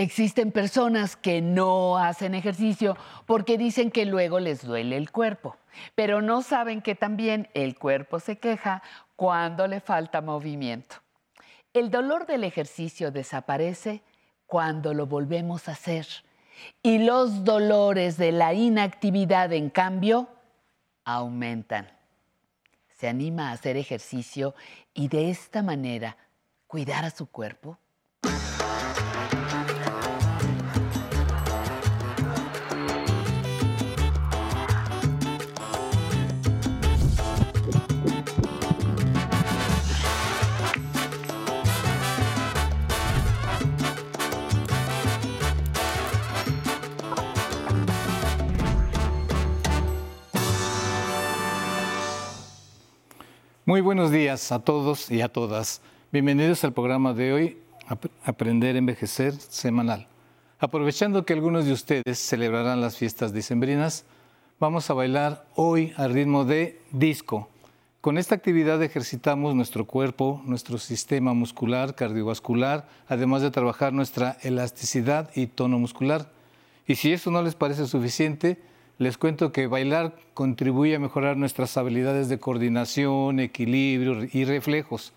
Existen personas que no hacen ejercicio porque dicen que luego les duele el cuerpo, pero no saben que también el cuerpo se queja cuando le falta movimiento. El dolor del ejercicio desaparece cuando lo volvemos a hacer y los dolores de la inactividad, en cambio, aumentan. ¿Se anima a hacer ejercicio y de esta manera cuidar a su cuerpo? Muy buenos días a todos y a todas. Bienvenidos al programa de hoy, Aprender a Envejecer Semanal. Aprovechando que algunos de ustedes celebrarán las fiestas dicembrinas, vamos a bailar hoy al ritmo de disco. Con esta actividad ejercitamos nuestro cuerpo, nuestro sistema muscular, cardiovascular, además de trabajar nuestra elasticidad y tono muscular. Y si eso no les parece suficiente, les cuento que bailar contribuye a mejorar nuestras habilidades de coordinación, equilibrio y reflejos.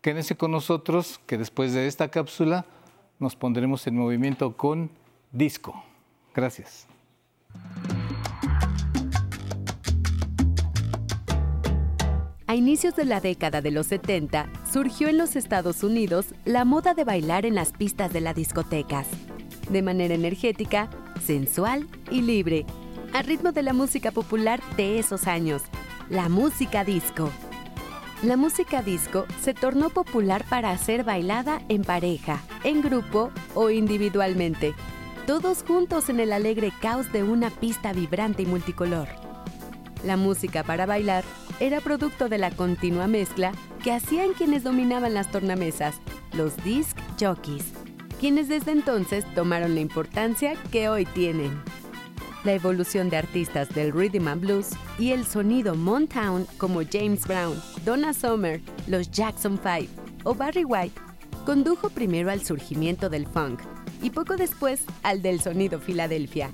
Quédense con nosotros que después de esta cápsula nos pondremos en movimiento con disco. Gracias. A inicios de la década de los 70 surgió en los Estados Unidos la moda de bailar en las pistas de las discotecas, de manera energética, sensual y libre a ritmo de la música popular de esos años, la música disco. La música disco se tornó popular para ser bailada en pareja, en grupo o individualmente, todos juntos en el alegre caos de una pista vibrante y multicolor. La música para bailar era producto de la continua mezcla que hacían quienes dominaban las tornamesas, los disc jockeys, quienes desde entonces tomaron la importancia que hoy tienen la evolución de artistas del rhythm and blues y el sonido Motown como James Brown, Donna Summer, los Jackson 5 o Barry White condujo primero al surgimiento del funk y poco después al del sonido Filadelfia.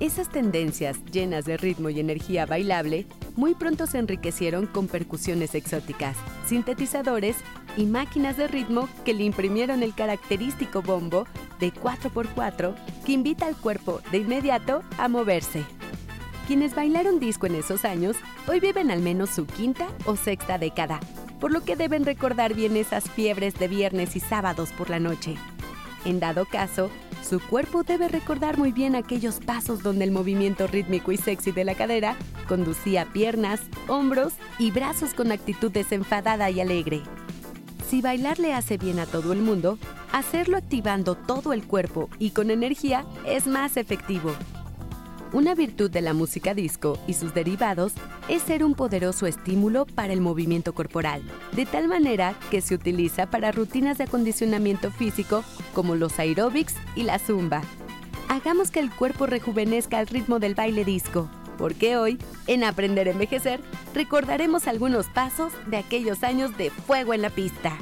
Esas tendencias llenas de ritmo y energía bailable muy pronto se enriquecieron con percusiones exóticas, sintetizadores y máquinas de ritmo que le imprimieron el característico bombo de 4x4 que invita al cuerpo de inmediato a moverse. Quienes bailaron disco en esos años hoy viven al menos su quinta o sexta década, por lo que deben recordar bien esas fiebres de viernes y sábados por la noche. En dado caso, su cuerpo debe recordar muy bien aquellos pasos donde el movimiento rítmico y sexy de la cadera conducía piernas, hombros y brazos con actitud desenfadada y alegre. Si bailar le hace bien a todo el mundo, hacerlo activando todo el cuerpo y con energía es más efectivo. Una virtud de la música disco y sus derivados es ser un poderoso estímulo para el movimiento corporal, de tal manera que se utiliza para rutinas de acondicionamiento físico como los aeróbics y la zumba. Hagamos que el cuerpo rejuvenezca al ritmo del baile disco porque hoy, en Aprender a Envejecer, recordaremos algunos pasos de aquellos años de fuego en la pista.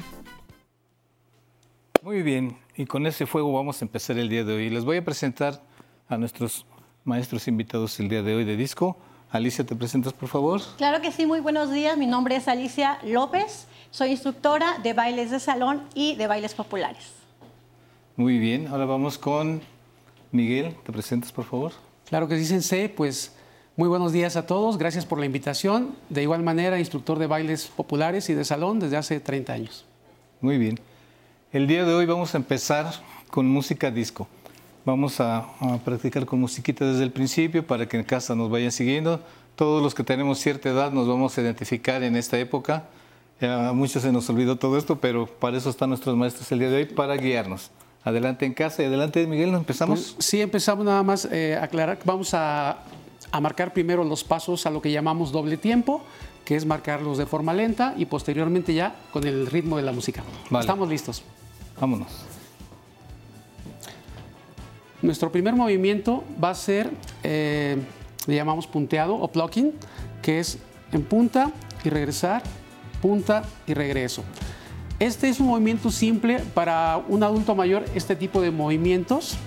Muy bien, y con ese fuego vamos a empezar el día de hoy. Les voy a presentar a nuestros maestros invitados el día de hoy de disco. Alicia, ¿te presentas, por favor? Claro que sí, muy buenos días. Mi nombre es Alicia López. Soy instructora de bailes de salón y de bailes populares. Muy bien, ahora vamos con Miguel. ¿Te presentas, por favor? Claro que sí, Sensei. Pues muy buenos días a todos, gracias por la invitación. De igual manera, instructor de bailes populares y de salón desde hace 30 años. Muy bien. El día de hoy vamos a empezar con música disco. Vamos a, practicar con musiquita desde el principio para que en casa nos vayan siguiendo. Todos los que tenemos cierta edad nos vamos a identificar en esta época. a muchos se nos olvidó todo esto, pero para eso están nuestros maestros el día de hoy, para guiarnos. Adelante en casa y adelante, Miguel, ¿nos empezamos? Pues, sí, empezamos nada más eh, aclarar. Vamos a a marcar primero los pasos a lo que llamamos doble tiempo, que es marcarlos de forma lenta y posteriormente ya con el ritmo de la música. Estamos listos. Vámonos. Nuestro primer movimiento va a ser, eh, le llamamos punteado o plucking, que es en punta y regresar, punta y regreso. Este es un movimiento simple para un adulto mayor. Este tipo de movimientos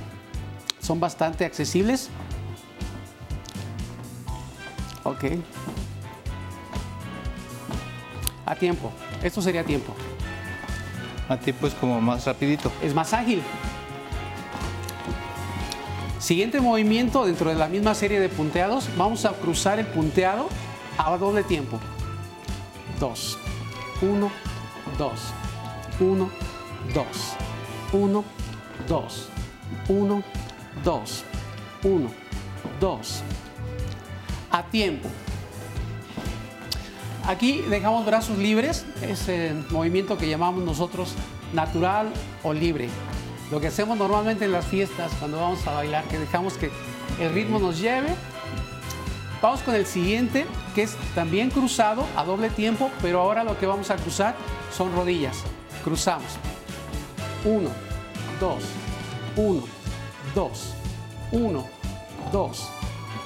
son bastante accesibles. Ok. A tiempo. Esto sería tiempo. A tiempo es como más rapidito. Es más ágil. Siguiente movimiento dentro de la misma serie de punteados. Vamos a cruzar el punteado a doble tiempo. Dos. Uno, dos. 1, 2, 1, 2, 1, 2, 1, 2. A tiempo. Aquí dejamos brazos libres, ese movimiento que llamamos nosotros natural o libre. Lo que hacemos normalmente en las fiestas cuando vamos a bailar, que dejamos que el ritmo nos lleve. Vamos con el siguiente, que es también cruzado a doble tiempo, pero ahora lo que vamos a cruzar son rodillas cruzamos. 1, 2, 1, 2, 1, 2,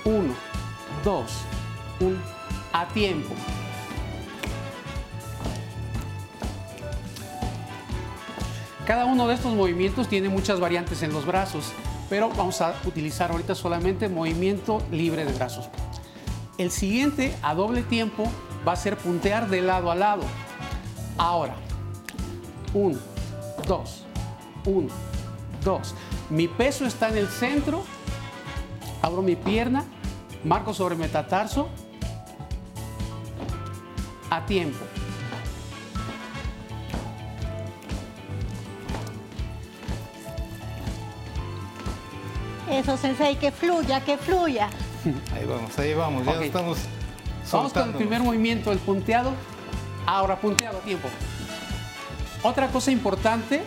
1, 2, 1, a tiempo. Cada uno de estos movimientos tiene muchas variantes en los brazos, pero vamos a utilizar ahorita solamente movimiento libre de brazos. El siguiente, a doble tiempo, va a ser puntear de lado a lado. Ahora, 1, 2, 1, 2. Mi peso está en el centro, abro mi pierna, marco sobre metatarso, a tiempo. Eso, Sensei, que fluya, que fluya. Ahí vamos, ahí vamos, ya estamos. Vamos con el primer movimiento, el punteado. Ahora, punteado, a tiempo. Otra cosa importante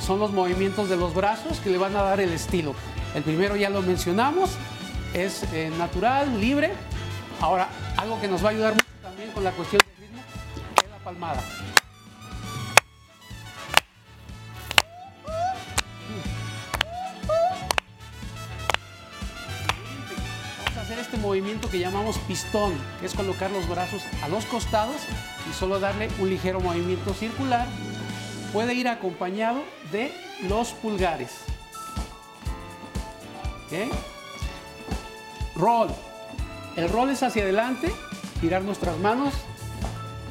son los movimientos de los brazos que le van a dar el estilo. El primero ya lo mencionamos, es eh, natural, libre. Ahora, algo que nos va a ayudar mucho también con la cuestión del ritmo es la palmada. Vamos a hacer este movimiento que llamamos pistón, que es colocar los brazos a los costados y solo darle un ligero movimiento circular puede ir acompañado de los pulgares. ¿Okay? Roll. El roll es hacia adelante, girar nuestras manos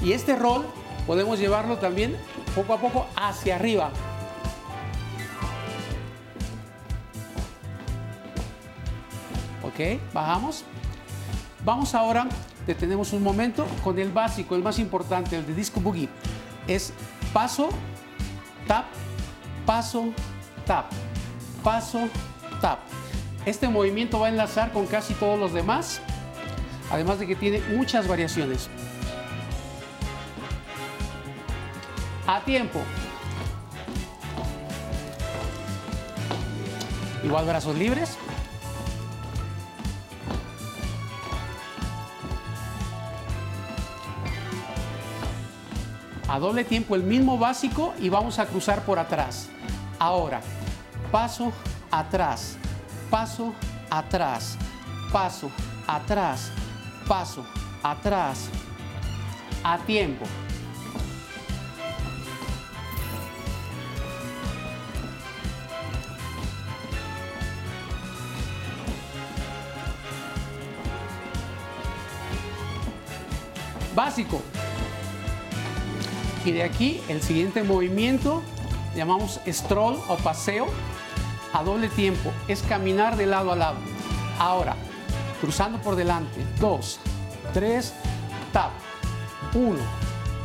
y este roll podemos llevarlo también poco a poco hacia arriba. Ok, bajamos. Vamos ahora, detenemos un momento con el básico, el más importante, el de disco boogie. Es paso tap, paso, tap, paso, tap. Este movimiento va a enlazar con casi todos los demás, además de que tiene muchas variaciones. A tiempo. Igual brazos libres. a doble tiempo el mismo básico y vamos a cruzar por atrás. Ahora, paso atrás, paso atrás, paso atrás, paso atrás, a tiempo. Básico, y de aquí el siguiente movimiento llamamos stroll o paseo a doble tiempo. Es caminar de lado a lado. Ahora, cruzando por delante. Dos, tres, tap. Uno,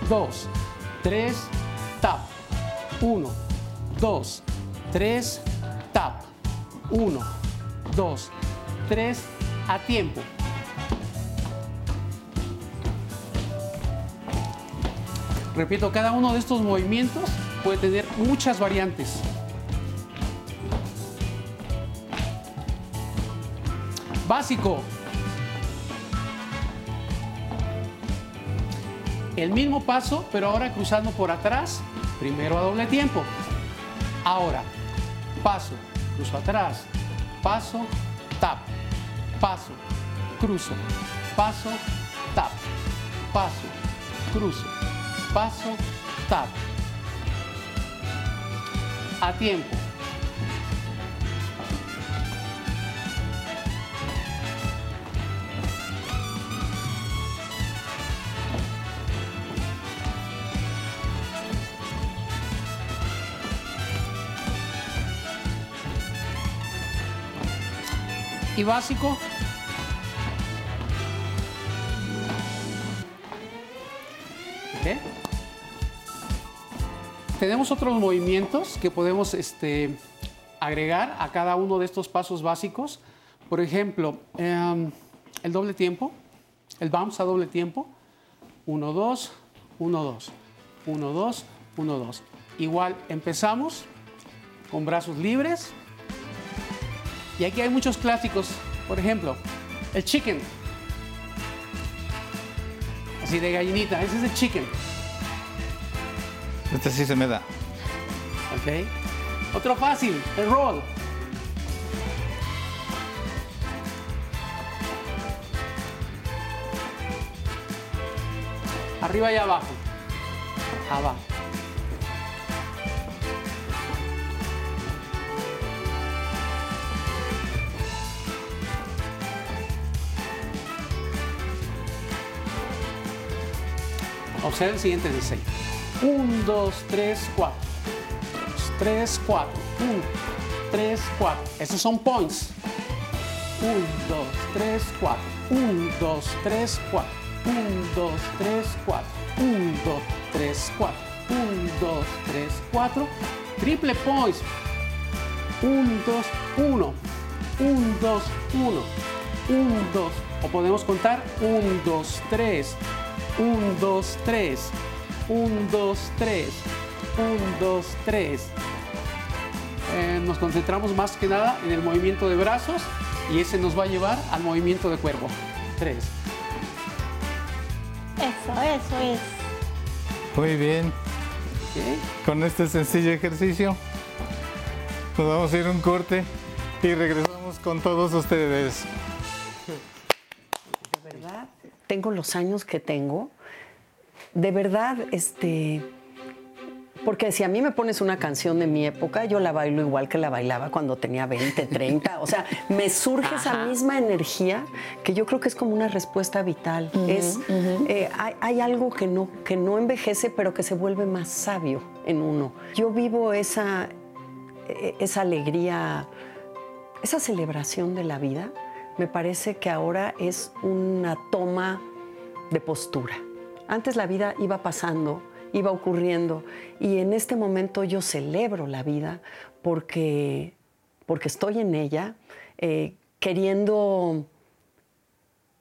dos, tres, tap. Uno, dos, tres, tap. Uno, dos, tres, a tiempo. Repito, cada uno de estos movimientos puede tener muchas variantes. Básico. El mismo paso, pero ahora cruzando por atrás. Primero a doble tiempo. Ahora, paso, cruzo atrás, paso, tap, paso, cruzo, paso, tap, paso, cruzo paso, tap, a tiempo. Y básico. Tenemos otros movimientos que podemos este, agregar a cada uno de estos pasos básicos. Por ejemplo, em, el doble tiempo, el bounce a doble tiempo. 1, 2, 1, 2, 1, 2, 1, 2. Igual empezamos con brazos libres. Y aquí hay muchos clásicos. Por ejemplo, el chicken. Así de gallinita. Ese es el chicken. Este sí se me da. Ok. Otro fácil, el roll. Arriba y abajo. Abajo. Observa el siguiente diseño. 1, 2, 3, 4. 3, 4. 1, 3, 4. Esos son points. 1, 2, 3, 4. 1, 2, 3, 4. 1, 2, 3, 4. 1, 2, 3, 4. 1, 2, 3, 4. Triple points. 1, 2, 1. 1, 2, 1. 1, 2. O podemos contar 1, 2, 3. 1, 2, 3. 1, 2, 3. 1, 2, 3. nos concentramos más que nada en el movimiento de brazos y ese nos va a llevar al movimiento de cuerpo. 3. Eso, eso es. Muy bien. Okay. Con este sencillo ejercicio nos vamos a ir a un corte y regresamos con todos ustedes. Tengo los años que tengo. De verdad, este. Porque si a mí me pones una canción de mi época, yo la bailo igual que la bailaba cuando tenía 20, 30. O sea, me surge esa misma energía que yo creo que es como una respuesta vital. es, eh, hay, hay, algo que no, que no envejece, pero que se vuelve más sabio en uno. Yo vivo esa, e, esa alegría, esa celebración de la vida. Me parece que ahora es una toma de postura. Antes la vida iba pasando iba ocurriendo. Y en este momento yo celebro la vida porque, porque estoy en ella, eh, queriendo,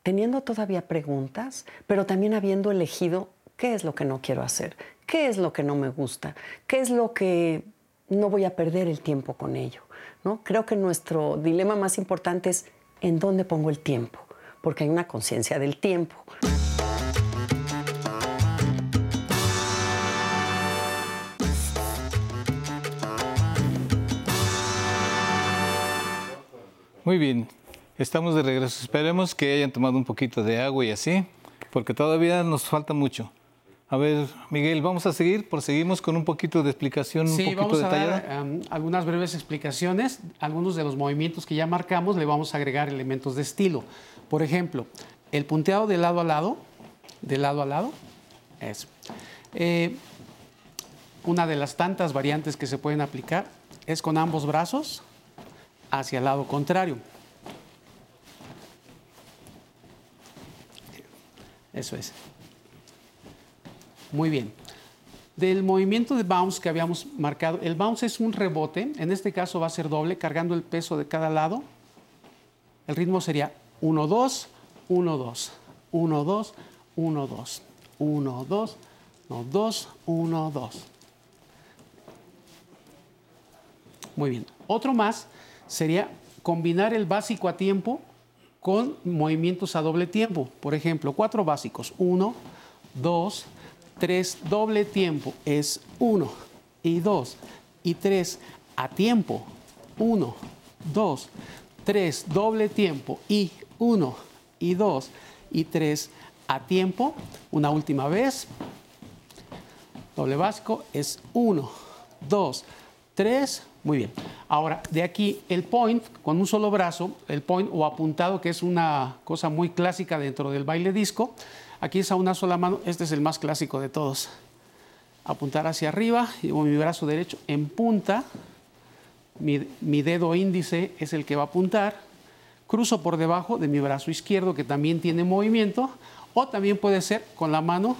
teniendo todavía preguntas, pero también habiendo elegido qué es lo que no quiero hacer, qué es lo que no me gusta, qué es lo que no voy a perder el tiempo con ello. ¿no? Creo que nuestro dilema más importante es en dónde pongo el tiempo, porque hay una conciencia del tiempo. Muy bien, estamos de regreso. Esperemos que hayan tomado un poquito de agua y así, porque todavía nos falta mucho. A ver, Miguel, vamos a seguir, seguimos con un poquito de explicación, sí, un poquito vamos a detallada. dar um, algunas breves explicaciones. Algunos de los movimientos que ya marcamos le vamos a agregar elementos de estilo. Por ejemplo, el punteado de lado a lado, de lado a lado, eso. Eh, una de las tantas variantes que se pueden aplicar es con ambos brazos hacia el lado contrario. Eso es. Muy bien. Del movimiento de bounce que habíamos marcado, el bounce es un rebote, en este caso va a ser doble, cargando el peso de cada lado. El ritmo sería 1, 2, 1, 2, 1, 2, 1, 2, 1, 2, 1, 2, 1, 2. Muy bien. Otro más sería combinar el básico a tiempo con movimientos a doble tiempo. Por ejemplo, cuatro básicos. Uno, dos, tres, doble tiempo es uno y dos y tres a tiempo. Uno, dos, tres, doble tiempo y uno y dos y tres a tiempo. Una última vez. Doble básico es uno, dos, tres, muy bien. Ahora, de aquí el point con un solo brazo, el point o apuntado, que es una cosa muy clásica dentro del baile disco. Aquí es a una sola mano, este es el más clásico de todos. Apuntar hacia arriba, y mi brazo derecho en punta, mi, mi dedo índice es el que va a apuntar, cruzo por debajo de mi brazo izquierdo que también tiene movimiento, o también puede ser con la mano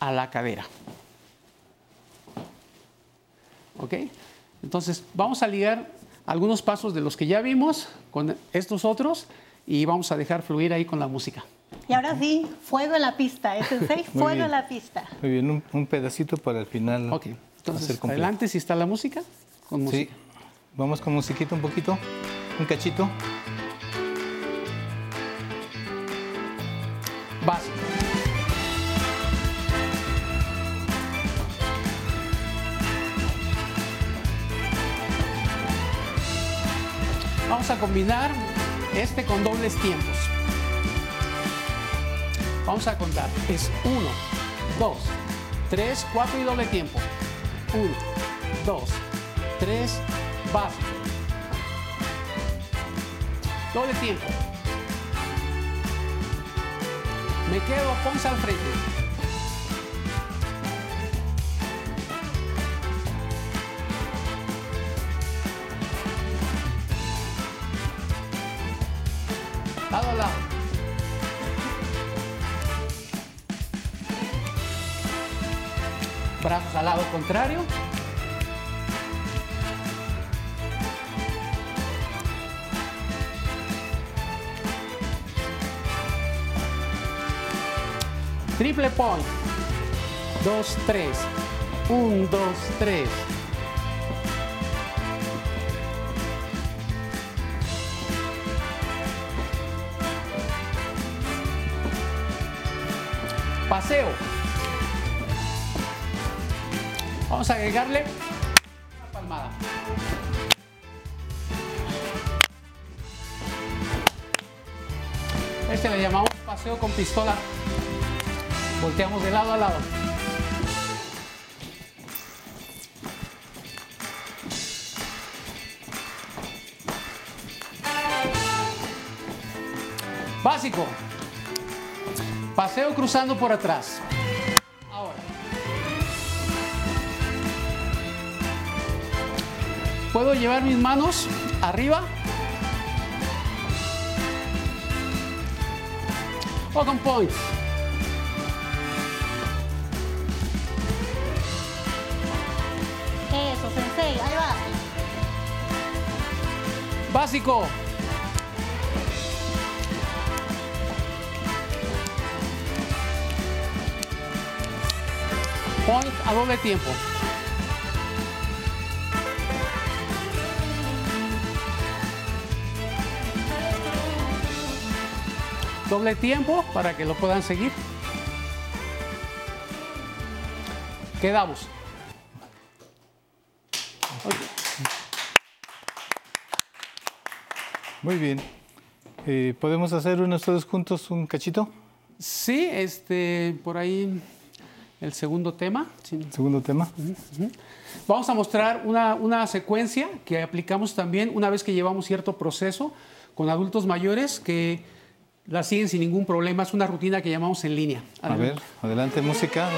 a la cadera. ¿Ok? Entonces, vamos a ligar algunos pasos de los que ya vimos con estos otros y vamos a dejar fluir ahí con la música. Y ahora sí, fuego en la pista, ¿es en seis? Fuego en la pista. Muy bien, un, pedacito para el final. Ok, entonces adelante si está la música, con música. Sí, vamos con musiquita un poquito, un cachito. Vas. Vamos a combinar este con dobles tiempos. Vamos a contar. Es 1, 2, 3, 4 y doble tiempo. 1, 2, 3, básico. Doble tiempo. Me quedo, ponce al frente. Brazos al lado contrario. Triple point. Dos, tres. Un, dos, tres. paseo. Vamos a agregarle una palmada. Este le llamamos paseo con pistola. Volteamos de lado a lado. Básico. Paseo cruzando por atrás. Puedo llevar mis manos arriba. O con points. Eso, sensei, ahí va. Básico. point a doble tiempo. Doble tiempo para que lo puedan seguir. Quedamos. Muy bien. Eh, ¿Podemos hacer unos todos juntos un cachito? Sí, este, por ahí el segundo tema. Segundo tema. Vamos a mostrar una, secuencia que aplicamos también una vez que llevamos cierto proceso con adultos mayores que la siguen sin ningún problema. Es una rutina que llamamos en línea. A ver, adelante música,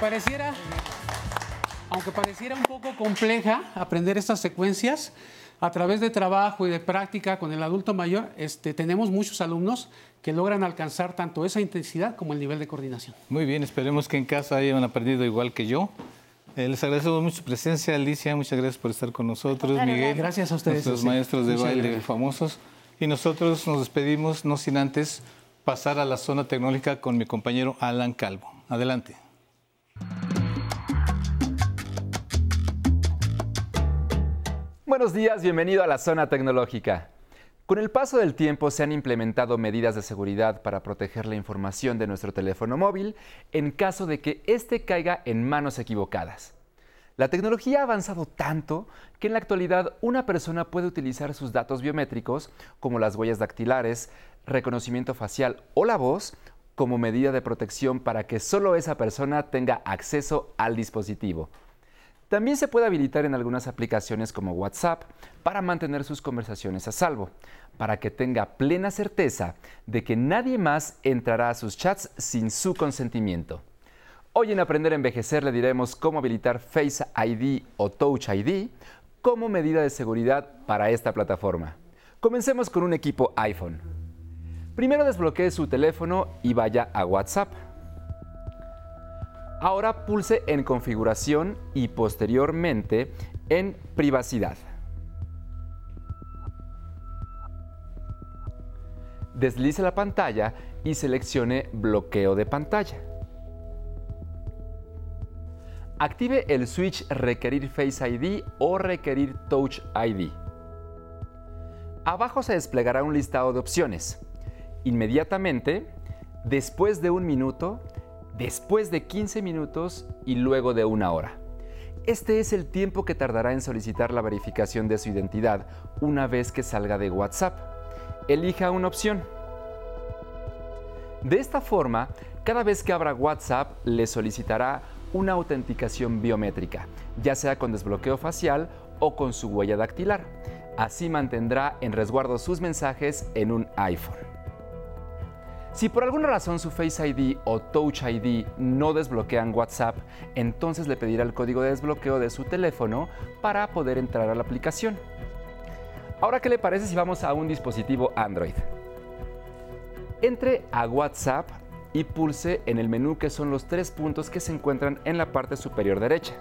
pareciera, aunque pareciera un poco compleja aprender estas secuencias, a través de trabajo y de práctica con el adulto mayor, este, tenemos muchos alumnos que logran alcanzar tanto esa intensidad como el nivel de coordinación. Muy bien, esperemos que en casa hayan aprendido igual que yo. Eh, les agradecemos mucho su presencia, Alicia, muchas gracias por estar con nosotros, Miguel. Gracias a ustedes. Nuestros maestros de baile famosos. Y nosotros nos despedimos, no sin antes pasar a la zona tecnológica con mi compañero Alan Calvo. Adelante. Buenos días, bienvenido a la zona tecnológica. Con el paso del tiempo se han implementado medidas de seguridad para proteger la información de nuestro teléfono móvil en caso de que éste caiga en manos equivocadas. La tecnología ha avanzado tanto que en la actualidad una persona puede utilizar sus datos biométricos, como las huellas dactilares, reconocimiento facial o la voz, como medida de protección para que solo esa persona tenga acceso al dispositivo. También se puede habilitar en algunas aplicaciones como WhatsApp para mantener sus conversaciones a salvo, para que tenga plena certeza de que nadie más entrará a sus chats sin su consentimiento. Hoy en Aprender a Envejecer le diremos cómo habilitar Face ID o Touch ID como medida de seguridad para esta plataforma. Comencemos con un equipo iPhone. Primero desbloquee su teléfono y vaya a WhatsApp. Ahora pulse en configuración y posteriormente en privacidad. Deslice la pantalla y seleccione bloqueo de pantalla. Active el switch requerir Face ID o requerir Touch ID. Abajo se desplegará un listado de opciones. Inmediatamente, después de un minuto, después de 15 minutos y luego de una hora. Este es el tiempo que tardará en solicitar la verificación de su identidad una vez que salga de WhatsApp. Elija una opción. De esta forma, cada vez que abra WhatsApp le solicitará una autenticación biométrica, ya sea con desbloqueo facial o con su huella dactilar. Así mantendrá en resguardo sus mensajes en un iPhone. Si por alguna razón su Face ID o Touch ID no desbloquean WhatsApp, entonces le pedirá el código de desbloqueo de su teléfono para poder entrar a la aplicación. Ahora, ¿qué le parece si vamos a un dispositivo Android? Entre a WhatsApp y pulse en el menú que son los tres puntos que se encuentran en la parte superior derecha.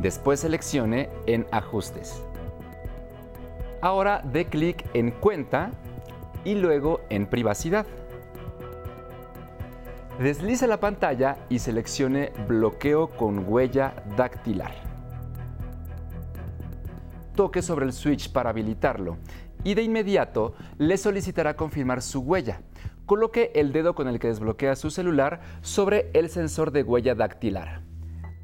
Después seleccione en Ajustes. Ahora dé clic en Cuenta y luego en Privacidad. Deslice la pantalla y seleccione Bloqueo con huella dactilar. Toque sobre el switch para habilitarlo y de inmediato le solicitará confirmar su huella. Coloque el dedo con el que desbloquea su celular sobre el sensor de huella dactilar.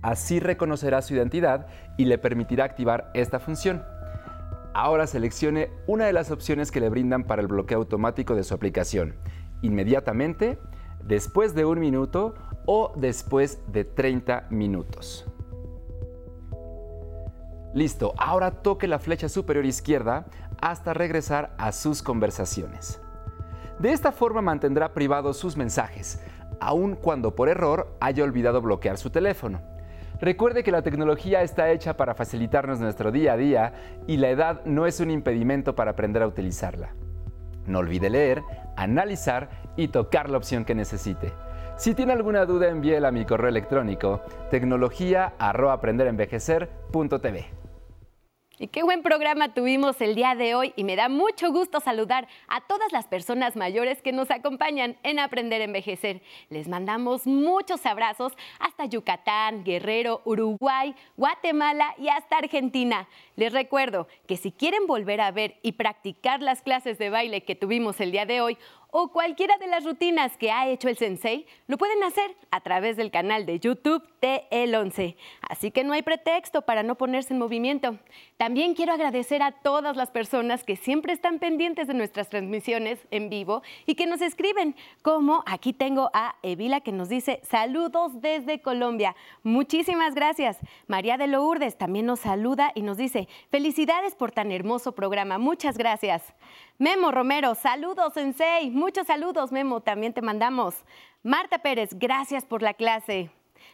Así reconocerá su identidad y le permitirá activar esta función. Ahora seleccione una de las opciones que le brindan para el bloqueo automático de su aplicación. Inmediatamente, después de un minuto o después de 30 minutos. Listo, ahora toque la flecha superior izquierda hasta regresar a sus conversaciones. De esta forma mantendrá privados sus mensajes, aun cuando por error haya olvidado bloquear su teléfono. Recuerde que la tecnología está hecha para facilitarnos nuestro día a día y la edad no es un impedimento para aprender a utilizarla. No olvide leer, analizar y tocar la opción que necesite. Si tiene alguna duda, envíela a mi correo electrónico tecnología@aprenderenvejecer.tv. Y qué buen programa tuvimos el día de hoy y me da mucho gusto saludar a todas las personas mayores que nos acompañan en Aprender a Envejecer. Les mandamos muchos abrazos hasta Yucatán, Guerrero, Uruguay, Guatemala y hasta Argentina. Les recuerdo que si quieren volver a ver y practicar las clases de baile que tuvimos el día de hoy, o cualquiera de las rutinas que ha hecho el sensei, lo pueden hacer a través del canal de YouTube TL11. Así que no hay pretexto para no ponerse en movimiento. También quiero agradecer a todas las personas que siempre están pendientes de nuestras transmisiones en vivo y que nos escriben, como aquí tengo a Evila que nos dice saludos desde Colombia. Muchísimas gracias. María de Lourdes también nos saluda y nos dice felicidades por tan hermoso programa. Muchas gracias. Memo Romero, saludos, Sensei muchos saludos, Memo, también te mandamos. Marta Pérez, gracias por la clase.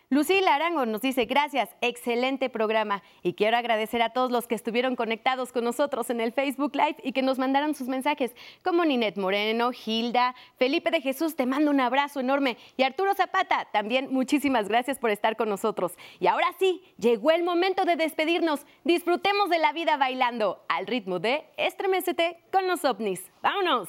Lucila Arango nos dice, gracias, excelente programa. Y quiero agradecer a todos los que estuvieron conectados con nosotros en el Facebook Live y que nos mandaron sus mensajes, como Ninet Moreno, Hilda, Felipe de Jesús, te mando un abrazo enorme. Y Arturo Zapata, también muchísimas gracias por estar con nosotros. Y ahora sí, llegó el momento de despedirnos. Disfrutemos de la vida bailando al ritmo de Estremecete con los ovnis. ¡Vámonos!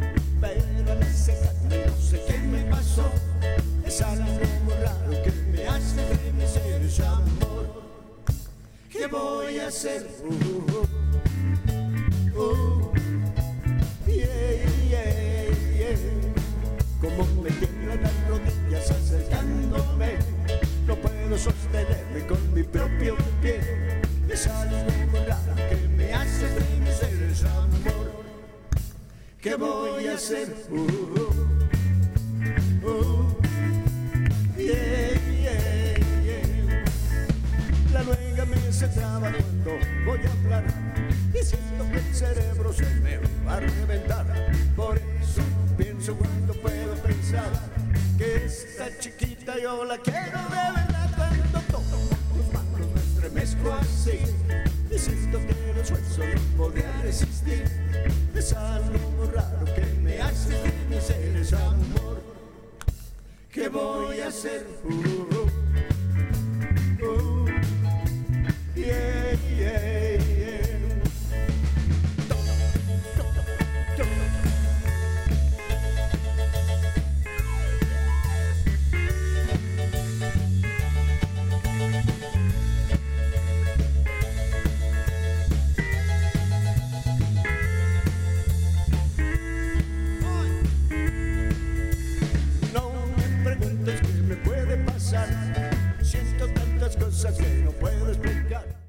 voy a hacer? Uh, uh. Yeah, yeah, yeah. Como me tiemblan las rodillas acercándome, no puedo sostenerme con mi propio pie. Es algo muy raro que me hace estremecer ese amor. ¿Qué voy a hacer? Uh, se traba cuando voy a hablar y siento que el cerebro se me va a reventar. Por eso pienso cuando puedo pensar que esta chiquita yo la quiero de verdad cuando toco tus manos me estremezco así y siento que los huesos no podía resistir. Es algo raro que me hace estremecer ese amor. ¿Qué voy a hacer? Uh, uh,